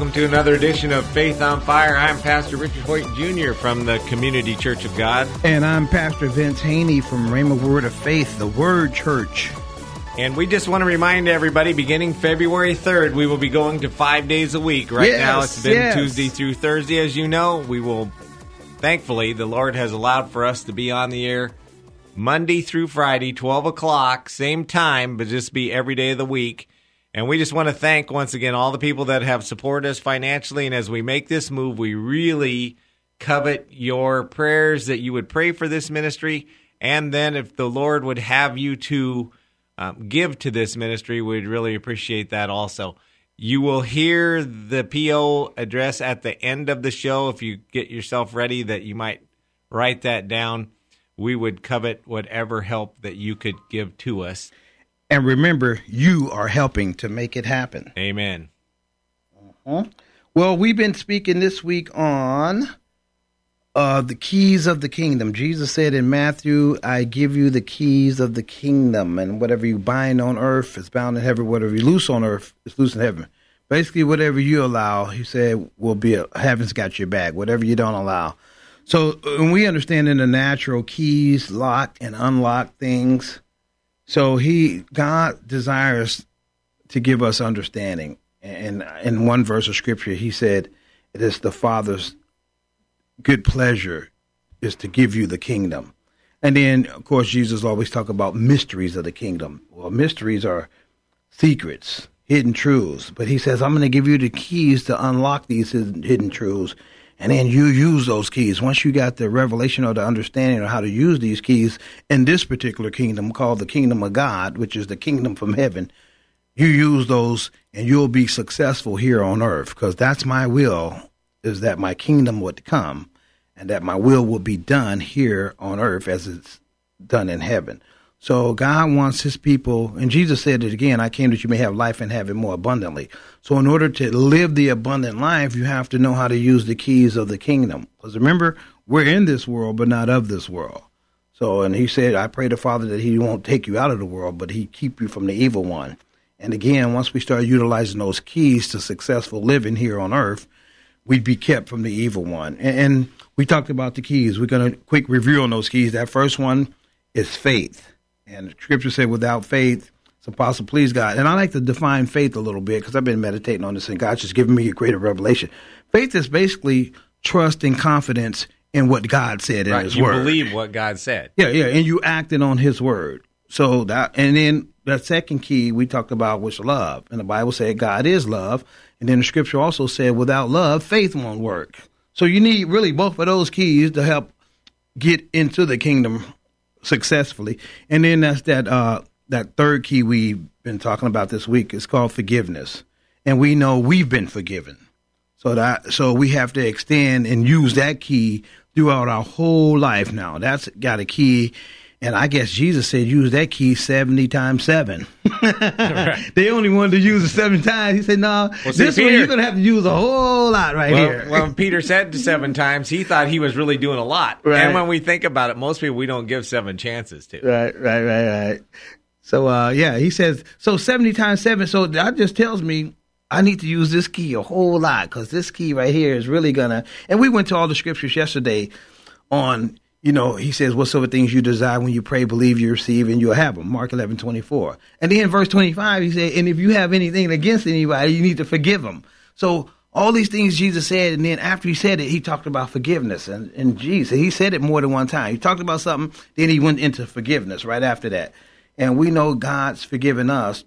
Welcome to another edition of Faith on Fire. I'm Pastor Richard Hoyt Jr. from the Community Church of God. And I'm Pastor Vince Haynie from Rhema Word of Faith, the Word Church. And we just want to remind everybody beginning February 3rd, we will be going to five days a week. Right Yes, now, it's been yes. Tuesday through Thursday, as you know. We will, thankfully, the Lord has allowed for us to be on the air Monday through Friday, 12 o'clock, same time, but just be every day of the week. And we just want to thank once again all the people that have supported us financially. And as we make this move, we really covet your prayers that you would pray for this ministry. And then if the Lord would have you to um, give to this ministry, we'd really appreciate that also. You will hear the PO address at the end of the show. If you get yourself ready, that you might write that down. We would covet whatever help that you could give to us. And remember, you are helping to make it happen. Amen. Well, we've been speaking this week on uh, the keys of the kingdom. Jesus said in Matthew, I give you the keys of the kingdom, and whatever you bind on earth is bound in heaven, whatever you loose on earth is loose in heaven. Basically, whatever you allow, he said, will be heaven's got your back. Whatever you don't allow. So, when we understand in the natural, keys lock and unlock things. So he God desires to give us understanding. And in one verse of scripture, he said, "It is the Father's good pleasure is to give you the kingdom." And then, of course, Jesus always talk about mysteries of the kingdom. Well, mysteries are secrets, hidden truths. But he says, "I'm going to give you the keys to unlock these hidden hidden truths." And then you use those keys. Once you got the revelation or the understanding of how to use these keys in this particular kingdom called the kingdom of God, which is the kingdom from heaven, you use those and you'll be successful here on earth because that's my will is that my kingdom would come and that my will will be done here on earth as it's done in heaven. So God wants his people, and Jesus said it again, I came that you may have life and have it more abundantly. So in order to live the abundant life, you have to know how to use the keys of the kingdom. Because remember, we're in this world, but not of this world. So, and he said, I pray to Father that he won't take you out of the world, but he keep you from the evil one. And again, once we start utilizing those keys to successful living here on earth, we'd be kept from the evil one. And, and we talked about the keys. We're going to quick review on those keys. That first one is faith. And the scripture said, without faith, it's impossible to please God. And I like to define faith a little bit because I've been meditating on this and God's just giving me a greater revelation. Faith is basically trust and confidence in what God said in Right. His You Word. believe what God said. Yeah, yeah, and you acted on His Word. So that, and then the second key we talked about was love, and the Bible said God is love, and then the Scripture also said without love, faith won't work. So you need really both of those keys to help get into the kingdom successfully. And then that's that uh, that third key we've been talking about this week is called forgiveness, and we know we've been forgiven. So that so we have to extend and use that key throughout our whole life. Now that's got a key, and I guess Jesus said use that key seventy times seven. They only wanted to use it seven times. He said, "No, Well, see, this one you're gonna have to use a whole lot right Well, here." well, when Peter said seven times, he thought he was really doing a lot. Right. And when we think about it, most people we don't give seven chances to. Right, right, right, right. So, uh, yeah, he says, so 70 times 7. So that just tells me I need to use this key a whole lot because this key right here is really going to. And we went to all the scriptures yesterday on, you know, he says, whatsoever things you desire when you pray, believe you receive, and you'll have them. Mark 11, 24. And then verse 25, he said, and if you have anything against anybody, you need to forgive them. So, all these things Jesus said, and then after he said it, he talked about forgiveness. And, and Jesus, he said it more than one time. He talked about something, then he went into forgiveness right after that. and we know God's forgiven us.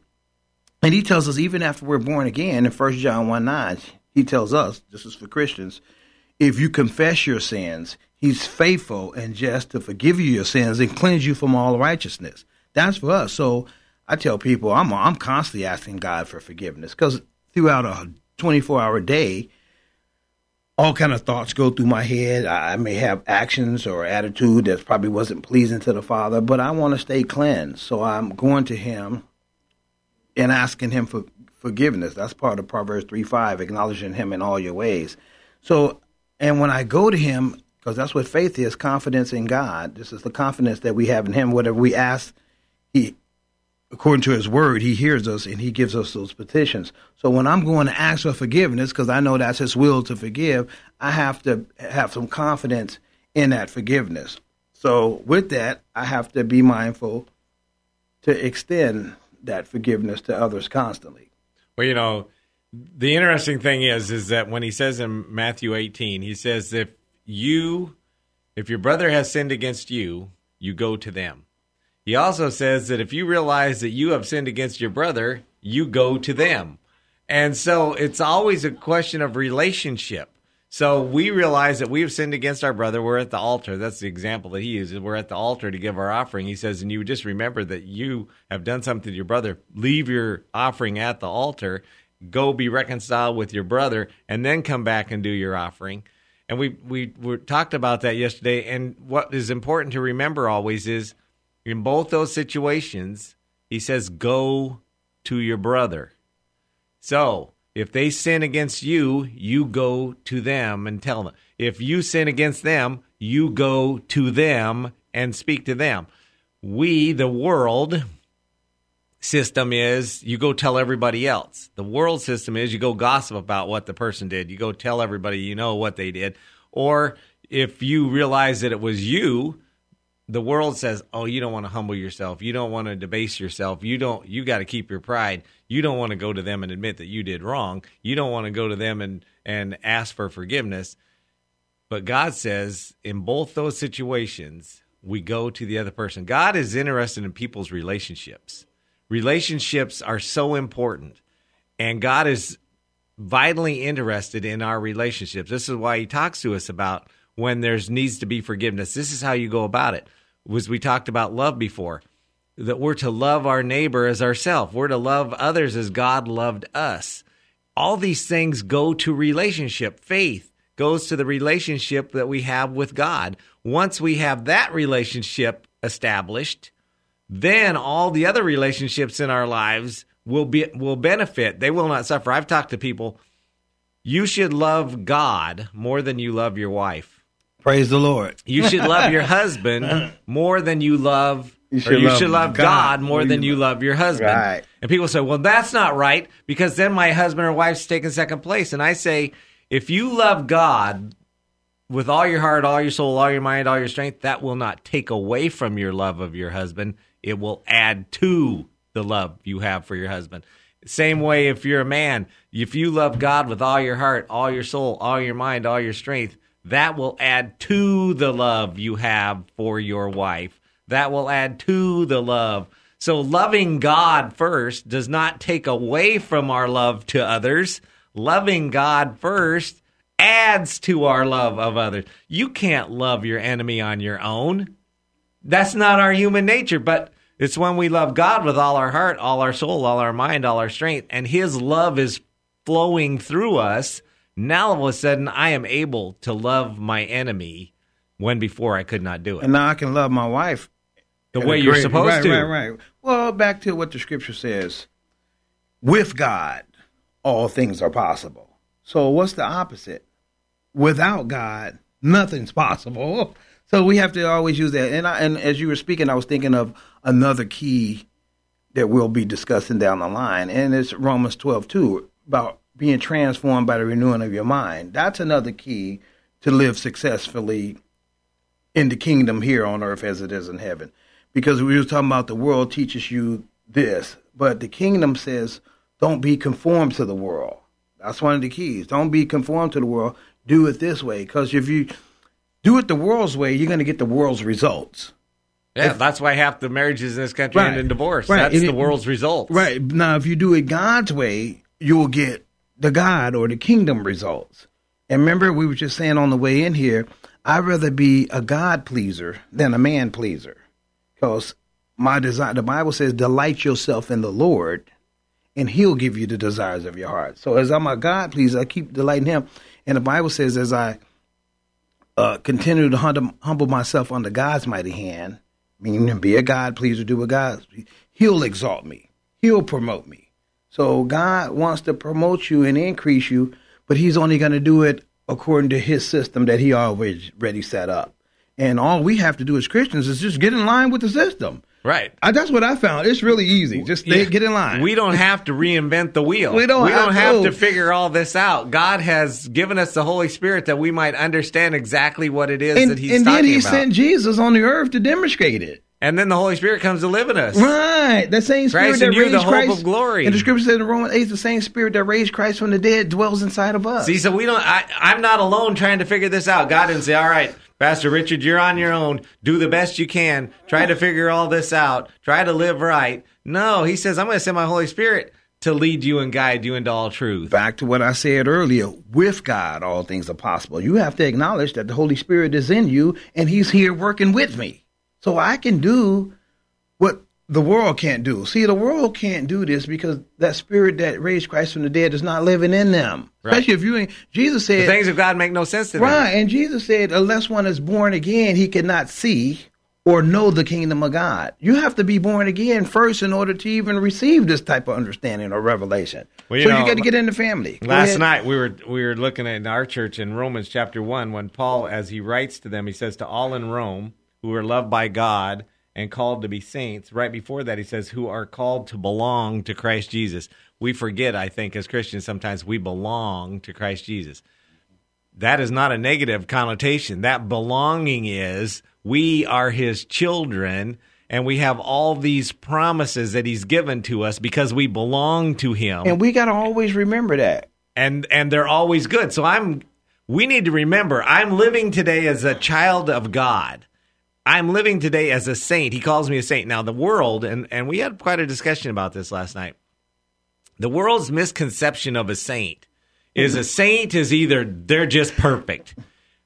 And he tells us even after we're born again in 1 John 1 9, he tells us, this is for Christians, if you confess your sins, he's faithful and just to forgive you your sins and cleanse you from all righteousness. That's for us. So I tell people I'm I'm constantly asking God for forgiveness because throughout a 24 hour day, all kind of thoughts go through my head. I may have actions or attitude that probably wasn't pleasing to the Father, but I want to stay cleansed. So I'm going to Him and asking Him for forgiveness. That's part of Proverbs 3 5, acknowledging Him in all your ways. So, and when I go to Him, because that's what faith is confidence in God. This is the confidence that we have in Him. Whatever we ask, He according to his word, he hears us and he gives us those petitions. So when I'm going to ask for forgiveness, because I know that's his will to forgive, I have to have some confidence in that forgiveness. So with that, I have to be mindful to extend that forgiveness to others constantly. Well, you know, the interesting thing is, is that when he says in Matthew 18, he says, if you, if your brother has sinned against you, you go to them. He also says that if you realize that you have sinned against your brother, you go to them. And so it's always a question of relationship. So we realize that we have sinned against our brother. We're at the altar. That's the example that he uses. We're at the altar to give our offering. He says, and you just remember that you have done something to your brother. Leave your offering at the altar. Go be reconciled with your brother, and then come back and do your offering. And we we, we talked about that yesterday. And what is important to remember always is in both those situations, he says, Go to your brother. So, if they sin against you, you go to them and tell them. If you sin against them, you go to them and speak to them. We, the world system is you go tell everybody else. The world system is you go gossip about what the person did. You go tell everybody you know what they did. Or if you realize that it was you, the world says, "Oh, you don't want to humble yourself. You don't want to debase yourself. You don't you got to keep your pride. You don't want to go to them and admit that you did wrong. You don't want to go to them and and ask for forgiveness." But God says, in both those situations, we go to the other person. God is interested in people's relationships. Relationships are so important, and God is vitally interested in our relationships. This is why he talks to us about when there's needs to be forgiveness. This is how you go about it. Was we talked about love before? That we're to love our neighbor as ourselves. We're to love others as God loved us. All these things go to relationship. Faith goes to the relationship that we have with God. Once we have that relationship established, then all the other relationships in our lives will be will benefit. They will not suffer. I've talked to people you should love God more than you love your wife. Praise the Lord. You should love your husband more than you love you should, you love, should love God, God more than you love your husband. Right. And people say, well, that's not right because then my husband or wife's taking second place. And I say, if you love God with all your heart, all your soul, all your mind, all your strength, that will not take away from your love of your husband. It will add to the love you have for your husband. Same way, if you're a man, if you love God with all your heart, all your soul, all your mind, all your strength, that will add to the love you have for your wife. That will add to the love. So, loving God first does not take away from our love to others. Loving God first adds to our love of others. You can't love your enemy on your own. That's not our human nature, but it's when we love God with all our heart, all our soul, all our mind, all our strength, and His love is flowing through us now all of a sudden, I am able to love my enemy when before I could not do it. And now I can love my wife the way you're supposed right, to. Right, right, right. Well, back to what the scripture says with God, all things are possible. So, what's the opposite? Without God, nothing's possible. So we have to always use that. And I, and as you were speaking, I was thinking of another key that we'll be discussing down the line, and it's Romans twelve two about being transformed by the renewing of your mind. That's another key to live successfully in the kingdom here on earth as it is in heaven. Because we were talking about the world teaches you this, but the kingdom says don't be conformed to the world. That's one of the keys. Don't be conformed to the world. Do it this way. Because if you do it the world's way, you're going to get the world's results. Yeah, If- that's why half the marriages in this country end in divorce. Right. That's the it- world's result. Right. Now, if you do it God's way, you will get the God or the kingdom results. And remember, we were just saying on the way in here, I'd rather be a God pleaser than a man pleaser. Because my desire, the Bible says, delight yourself in the Lord, and he'll give you the desires of your heart. So as I'm a God pleaser, I keep delighting him. And the Bible says, as I uh, continue to hum- humble myself under God's mighty hand, meaning be a God pleaser, do what God, He'll exalt me, He'll promote me. So God wants to promote you and increase you, but He's only going to do it according to His system that He already set up. And all we have to do as Christians is just get in line with the system. Right. I, that's what I found. It's really easy. Just stay, Yeah. get in line. We don't have to reinvent the wheel. We don't we don't have have to. figure all this out. God has given us the Holy Spirit that we might understand exactly what it is and, that He's and talking then He about. sent Jesus on the earth to demonstrate it. and then the Holy Spirit comes to live in us. Right. That same spirit Christ that raised the hope Christ. of glory. And the scripture says in Romans 8, the same spirit that raised Christ from the dead dwells inside of us. See, so we don't. I, I'm not alone trying to figure this out. God didn't say, "All right, Pastor Richard, you're on your own. Do the best you can. Try to figure all this out. Try to live right." No, He says, "I'm going to send my Holy Spirit to lead you and guide you into all truth." Back to what I said earlier, with God, all things are possible. You have to acknowledge that the Holy Spirit is in you and He's here working with me. So I can do the world can't do. See, the world can't do this because that spirit that raised Christ from the dead is not living in them. Right. Especially if you ain't, Jesus The said, things of God make no sense to them. Right, and Jesus said, unless one is born again, he cannot see or know the kingdom of God. You have to be born again first in order to even receive this type of understanding or revelation. Well, you so know, you got to get in the family. Go Last ahead. night we were we were looking at in our church in Romans chapter one when Paul, as he writes to them, he says to all in Rome who are loved by God and called to be saints. Right before that, he says who are called to belong to Christ Jesus. We forget, I think, as Christians sometimes we belong to Christ Jesus. That is not a negative connotation. That belonging is we are His children. And we have all these promises that he's given to us because we belong to him And we got to always remember that. and and they're always good. So I'm we need to remember I'm living today as a child of God. I'm living today as a saint. He calls me a saint. Now the world and and we had quite a discussion about this last night. The world's misconception of a saint is a saint is either they're just perfect.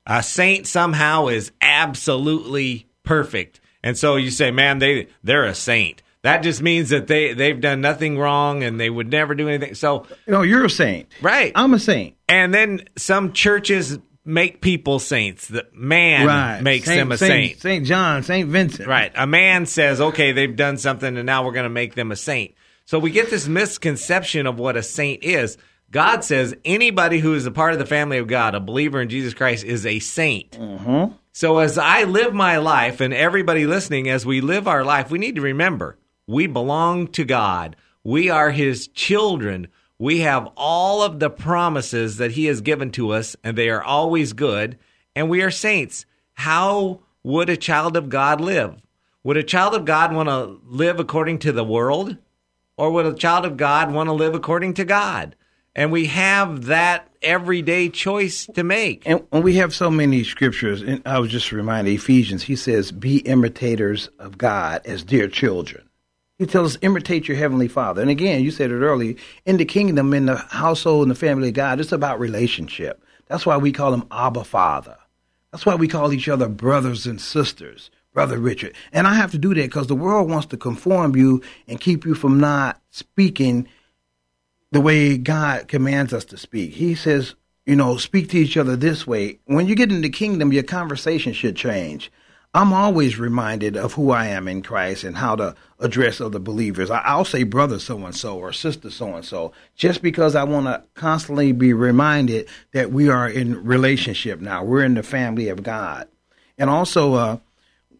A saint somehow is absolutely perfect. And so you say, "Man, they they're a saint." That just means that they they've done nothing wrong and they would never do anything. So You know, you're a saint. Right. I'm a saint. and then some churches make people saints. The man right. makes saint, them a saint. Saint John, Saint Vincent. Right. A man says, okay, they've done something and now we're going to make them a saint. So we get this misconception of what a saint is. God says anybody who is a part of the family of God, a believer in Jesus Christ, is a saint. Mm-hmm. So as I live my life, and everybody listening, as we live our life, we need to remember we belong to God. We are His children. We have all of the promises that He has given to us, and they are always good, and we are saints. How would a child of God live? Would a child of God want to live according to the world? Or would a child of God want to live according to God? And we have that everyday choice to make. And, we have so many scriptures. And I was just reminded Ephesians. He says, "Be imitators of God as dear children." He tells us, "Imitate your heavenly Father." And again, you said it earlier. In the kingdom, in the household, in the family of God, it's about relationship. That's why we call him Abba Father. That's why we call each other brothers and sisters, brother Richard. And I have to do that because the world wants to conform you and keep you from not speaking the way God commands us to speak. He says, you know, speak to each other this way. When you get in the kingdom, your conversation should change. I'm always reminded of who I am in Christ and how to address other believers. I- I'll say brother so and so or sister so and so just because I want to constantly be reminded that we are in relationship now. We're in the family of God. And also, uh,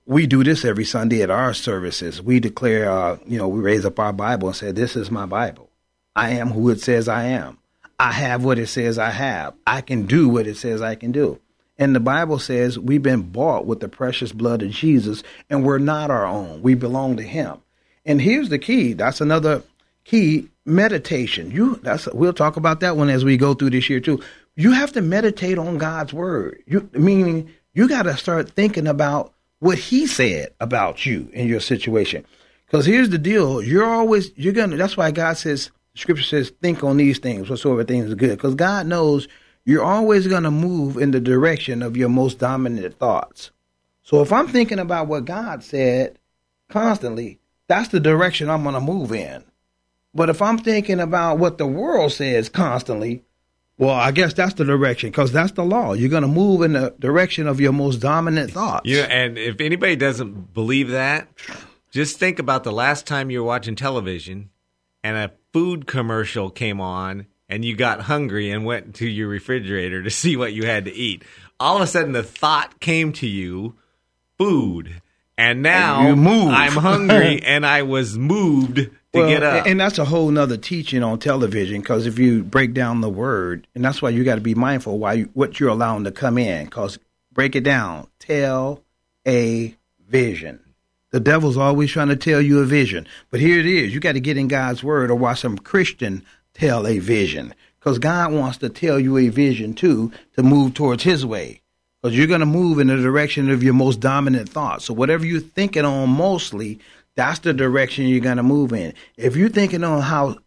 we do this every Sunday at our services. We declare, uh, you know, we raise up our Bible and say, This is my Bible. I am who it says I am. I have what it says I have. I can do what it says I can do. And the Bible says we've been bought with the precious blood of Jesus, and we're not our own. We belong to Him. And here's the key. That's another key meditation. You that's we'll talk about that one as we go through this year too. You have to meditate on God's word. You meaning you got to start thinking about what he said about you and your situation. Because here's the deal: you're always you're gonna. That's why God says, Scripture says, think on these things, whatsoever things are good. Because God knows you're always gonna move in the direction of your most dominant thoughts. So if I'm thinking about what God said constantly, that's the direction I'm gonna move in. But if I'm thinking about what the world says constantly, well, I guess that's the direction because that's the law. You're going to move in the direction of your most dominant thoughts. Yeah, and if anybody doesn't believe that, just think about the last time you were watching television and a food commercial came on and you got hungry and went to your refrigerator to see what you had to eat. All of a sudden, the thought came to you food. And now And. I'm hungry and I was moved to Well, get up. And that's a whole nother teaching on television because if you break down the word, and that's why you got to be mindful why you, what you're allowing to come in. Because break it down, tell a vision. The devil's always trying to tell you a vision, but here it is. You got to get in God's word, or watch some Christian tell a vision. Because God wants to tell you a vision too to move towards His way. Because you're going to move in the direction of your most dominant thoughts. So whatever you're thinking on mostly, that's the direction you're going to move in. If you're thinking on how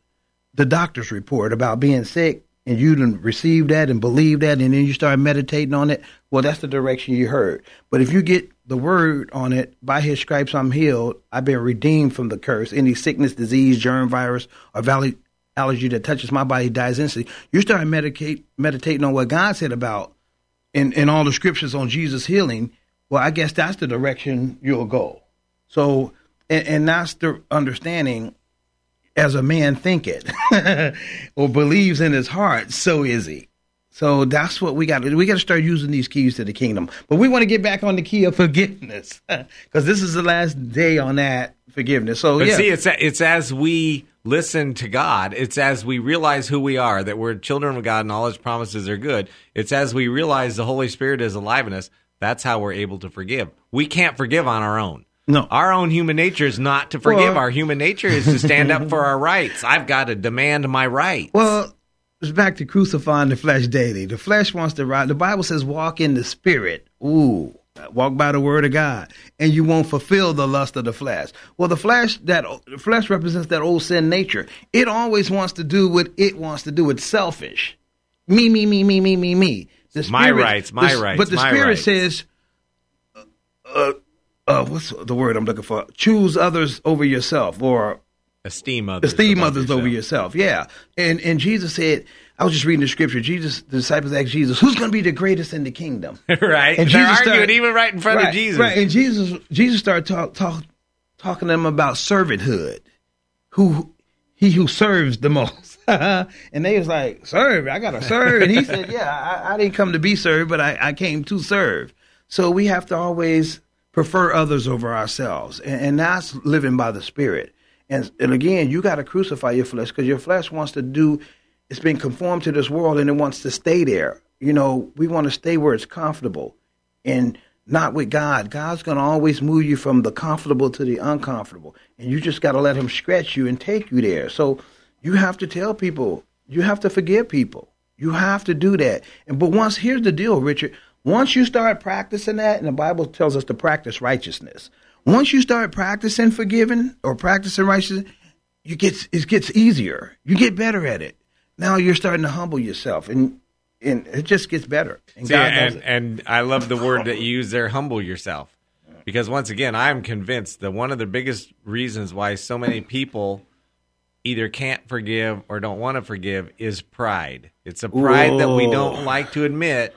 the doctor's report about being sick and you didn't receive that and believe that and then you start meditating on it, well, that's the direction you heard. But if you get the word on it, by his stripes I'm healed, I've been redeemed from the curse. Any sickness, disease, germ, virus, or valley allergy that touches my body dies instantly. You start medicate, meditating on what God said about in, in all the scriptures on Jesus healing. Well, I guess that's the direction you'll go. So, and, and that's the understanding as a man thinketh or believes in his heart, so is he. So that's what we got to do. We got to start using these keys to the kingdom. But we want to get back on the key of forgiveness because this is the last day on that forgiveness. So But yeah, see, it's it's as we listen to God, it's as we realize who we are, that we're children of God and all His promises are good. It's as we realize the Holy Spirit is alive in us. That's how we're able to forgive. We can't forgive on our own. No. Our own human nature is not to forgive. Well- our human nature is to stand up for our rights. I've got to demand my rights. Well, it's back to crucifying the flesh daily. The flesh wants to ride. The Bible says, walk in the spirit. Ooh, walk by the word of God, and you won't fulfill the lust of the flesh. Well, the flesh that the flesh represents that old sin nature. It always wants to do what it wants to do. It's selfish. Me, me, me, me, me, me, me. The My rights, my the- rights, But the spirit rights. says, uh, uh, what's the word I'm looking for? Choose others over yourself, or esteem others. esteem others over yourself. Yeah. And and Jesus said, I was just reading the scripture. Jesus, the disciples asked Jesus, who's going to be the greatest in the kingdom? right? And They're Jesus arguing started- even right in front right, of Jesus. Right. And Jesus, Jesus started talk, talk, talking to them about servanthood. Who he who serves the most. and they was like, serve, I gotta serve. And he said, Yeah, I, I didn't come to be served, but I, I came to serve. So we have to always prefer others over ourselves. And, and that's living by the Spirit. And, and again, you got to crucify your flesh because your flesh wants to do, it's been conformed to this world and it wants to stay there. You know, we want to stay where it's comfortable and not with God. God's going to always move you from the comfortable to the uncomfortable. And you just got to let Him stretch you and take you there. So you have to tell people, you have to forgive people. You have to do that. And but once here's the deal, Richard. Once you start practicing that, and the Bible tells us to practice righteousness. Once you start practicing forgiving or practicing righteousness, you get it gets easier. You get better at it. Now you're starting to humble yourself, and and it just gets better. And See, and, and I love the word that you use there, humble yourself. Because once again, I'm convinced that one of the biggest reasons why so many people either can't forgive or don't want to forgive is pride. It's a pride that we don't like to admit,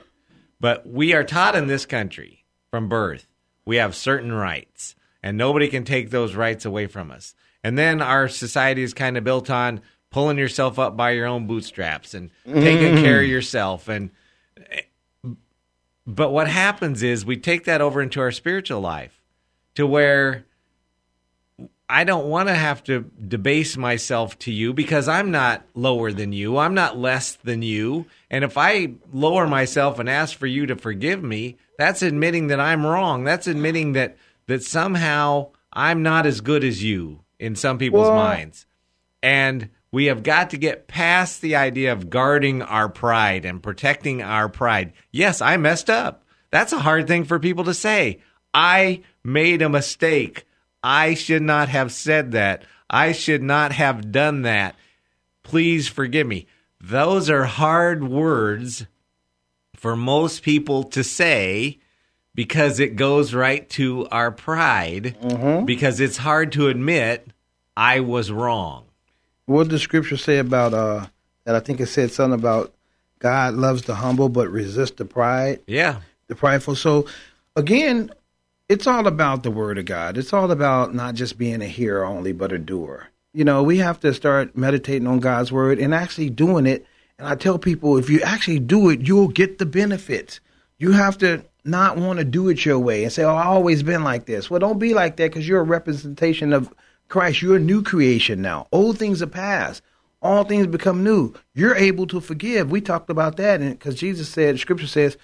but we are taught in this country from birth we have certain rights, and nobody can take those rights away from us. And then our society is kind of built on pulling yourself up by your own bootstraps and taking mm-hmm. care of yourself and but what happens is we take that over into our spiritual life to where I don't want to have to debase myself to you because I'm not lower than you. I'm not less than you. And if I lower myself and ask for you to forgive me, that's admitting that I'm wrong. That's admitting that that somehow I'm not as good as you in some people's Well- minds. And we have got to get past the idea of guarding our pride and protecting our pride. Yes, I messed up. That's a hard thing for people to say. I made a mistake. I should not have said that. I should not have done that. Please forgive me. Those are hard words for most people to say because it goes right to our pride because it's hard to admit I was wrong. What does Scripture say about uh? That I think it said something about God loves the humble but resists the pride. Yeah. the prideful. So again, it's all about the word of God. It's all about not just being a hearer only, but a doer. You know, we have to start meditating on God's word and actually doing it. And I tell people, if you actually do it, you'll get the benefits. You have to not want to do it your way and say, "Oh, I've always been like this." Well, don't be like that because you're a representation of Christ. You're a new creation now. Old things are past. All things become new. You're able to forgive. We talked about that, and because Jesus said, Scripture says,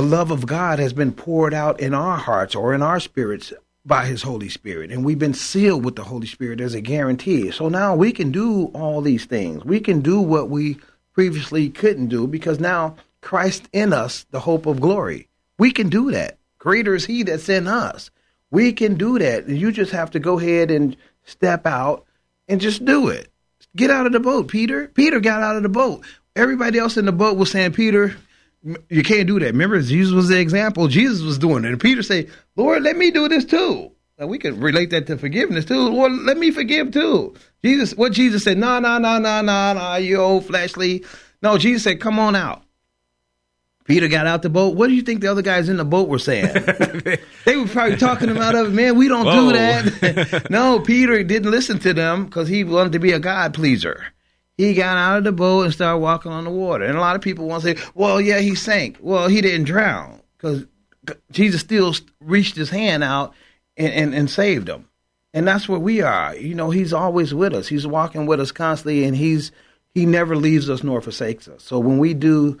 the love of God has been poured out in our hearts or in our spirits by his Holy Spirit. And we've been sealed with the Holy Spirit as a guarantee. So now we can do all these things. We can do what we previously couldn't do because now Christ in us, the hope of glory. We can do that. Greater is he that's in us. We can do that. You just have to go ahead and step out and just do it. Get out of the boat, Peter. Peter got out of the boat. Everybody else in the boat was saying, Peter, you can't do that. Remember, Jesus was the example. Jesus was doing it. And Peter said, Lord, let me do this too. Now we could relate that to forgiveness too. Lord, let me forgive too. Jesus, what Jesus said, no, no, no, no, no, no, you old fleshly. No, Jesus said, come on out. Peter got out the boat. What do you think the other guys in the boat were saying? they were probably talking him out of it. Man, we don't Whoa. do that. no, Peter didn't listen to them because he wanted to be a God pleaser. He got out of the boat and started walking on the water. And a lot of people want to say, well, yeah, he sank. Well, he didn't drown because Jesus still reached his hand out and, and, and saved him. And that's where we are. You know, he's always with us. He's walking with us constantly, and he's he never leaves us nor forsakes us. So when we do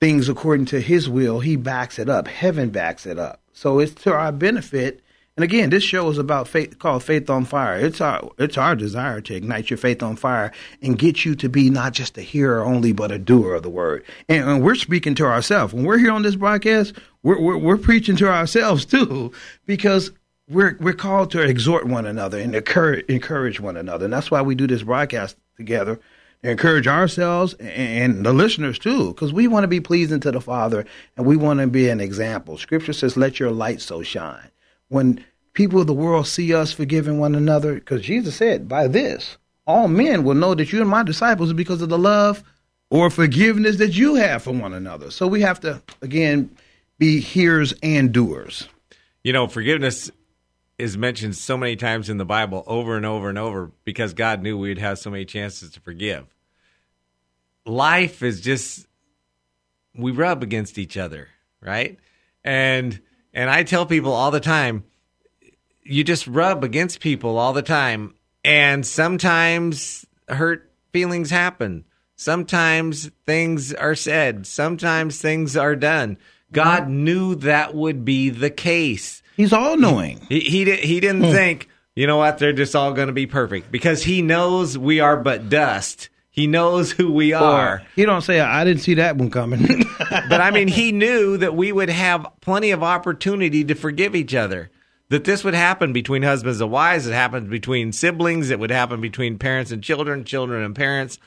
things according to his will, he backs it up. Heaven backs it up. So it's to our benefit. And again, this show is about faith called Faith on Fire. It's our it's our desire to ignite your faith on fire and get you to be not just a hearer only, but a doer of the word. And, and we're speaking to ourselves. When we're here on this broadcast, we're, we're we're preaching to ourselves too, because we're we're called to exhort one another and encourage encourage one another. And that's why we do this broadcast together to encourage ourselves and the listeners too, because we want to be pleasing to the Father and we want to be an example. Scripture says, "Let your light so shine." When people of the world see us forgiving one another, because Jesus said, "By this, all men will know that you are my disciples because of the love or forgiveness that you have for one another." So we have to again be hearers and doers. You know, forgiveness is mentioned so many times in the Bible over and over and over because God knew we'd have so many chances to forgive. Life is just we rub against each other, right? And and I tell people all the time, you just rub against people all the time and sometimes hurt feelings happen. Sometimes things are said, sometimes things are done. God knew that would be the case. He's all knowing. He he, di- he didn't hmm. think, you know what, they're just all going to be perfect because he knows we are but dust. He knows who we are. Or he don't say, "I didn't see that one coming." but I mean, he knew that we would have plenty of opportunity to forgive each other. That this would happen between husbands and wives. It happens between siblings. It would happen between parents and children, children and parents,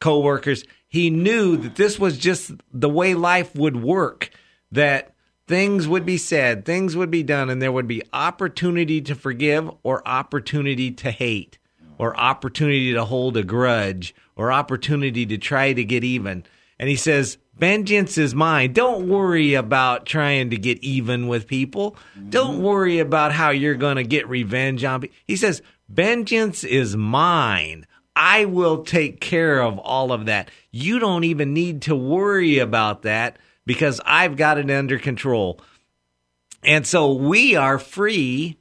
co-workers. He knew that this was just the way life would work. That things would be said, things would be done, and there would be opportunity to forgive or opportunity to hate or opportunity to hold a grudge or opportunity to try to get even. And he says, Vengeance is mine. Don't worry about trying to get even with people. Mm-hmm. Don't worry about how you're going to get revenge on people. He says, Vengeance is mine. I will take care of all of that. You don't even need to worry about that because I've got it under control. And so we are free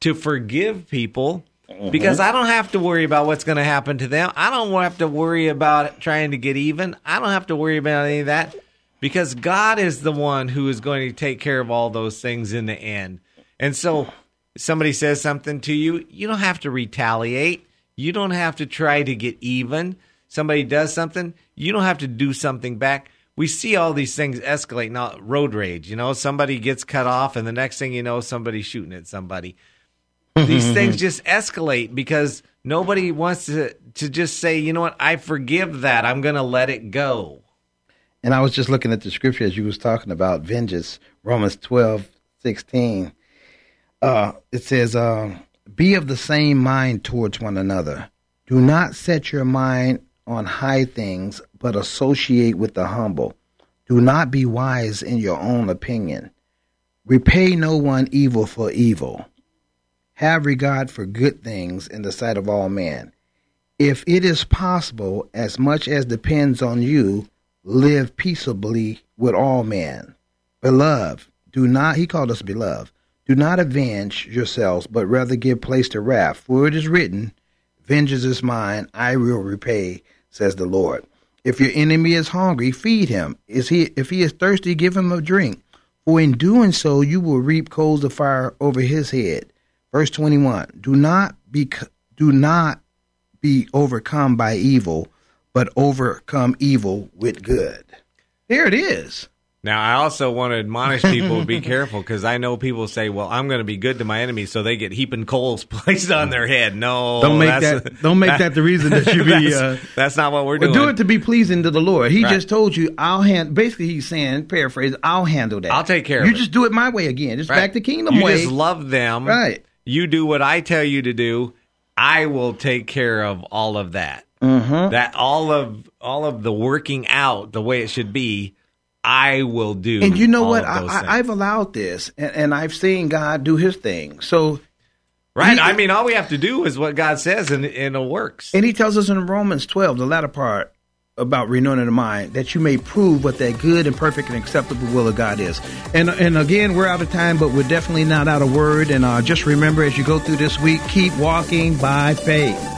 to forgive people Mm-hmm. because I don't have to worry about what's going to happen to them. I don't have to worry about trying to get even. I don't have to worry about any of that because God is the one who is going to take care of all those things in the end. And so somebody says something to you, you don't have to retaliate. You don't have to try to get even. Somebody does something, you don't have to do something back. we see all these things escalate now road rage you know somebody gets cut off and the next thing you know somebody's shooting at somebody these things just escalate because nobody wants to to just say you know what i forgive that i'm gonna let it go And I was just looking at the scripture as you was talking about vengeance, Romans 12, 16. Uh, it says, uh, be of the same mind towards one another. Do not set your mind on high things, but associate with the humble. Do not be wise in your own opinion. Repay no one evil for evil. Have regard for good things in the sight of all men. If it is possible, as much as depends on you, live peaceably with all men. Beloved, do not, he called us beloved, do not avenge yourselves, but rather give place to wrath. For it is written, Vengeance is mine, I will repay, says the Lord. If your enemy is hungry, feed him. Is he if he is thirsty, give him a drink. For in doing so you will reap coals of fire over his head. Verse twenty one. Do not be do not be overcome by evil, but overcome evil with good. There it is. Now, I also want to admonish people to be careful because I know people say, "Well, I'm going to be good to my enemies," so they get heaping coals placed on their head. No, Don't make that. Don't make that, the reason that you be. that's, Uh, that's not what we're doing. do it to be pleasing to the Lord. He Right. just told you, I'll hand. Basically, he's saying, paraphrase, I'll handle that. I'll take care of it. You it. just do it my way again. Just Right. back to kingdom you way. just love them, Right. You do what I tell you to do. I will take care of all of that. Mhm. That all of all of the working out the way it should be. I will do. and you know what? I, I, I've allowed this, and, and I've seen God do His thing. So, right. he- I mean, all we have to do is what God says, and, and it works. and He tells us in Romans twelve, the latter part about renewing the mind, that you may prove what that good and perfect and acceptable will of God is. And and again, we're out of time, but we're definitely not out of word. And uh, just remember, as you go through this week, keep walking by faith.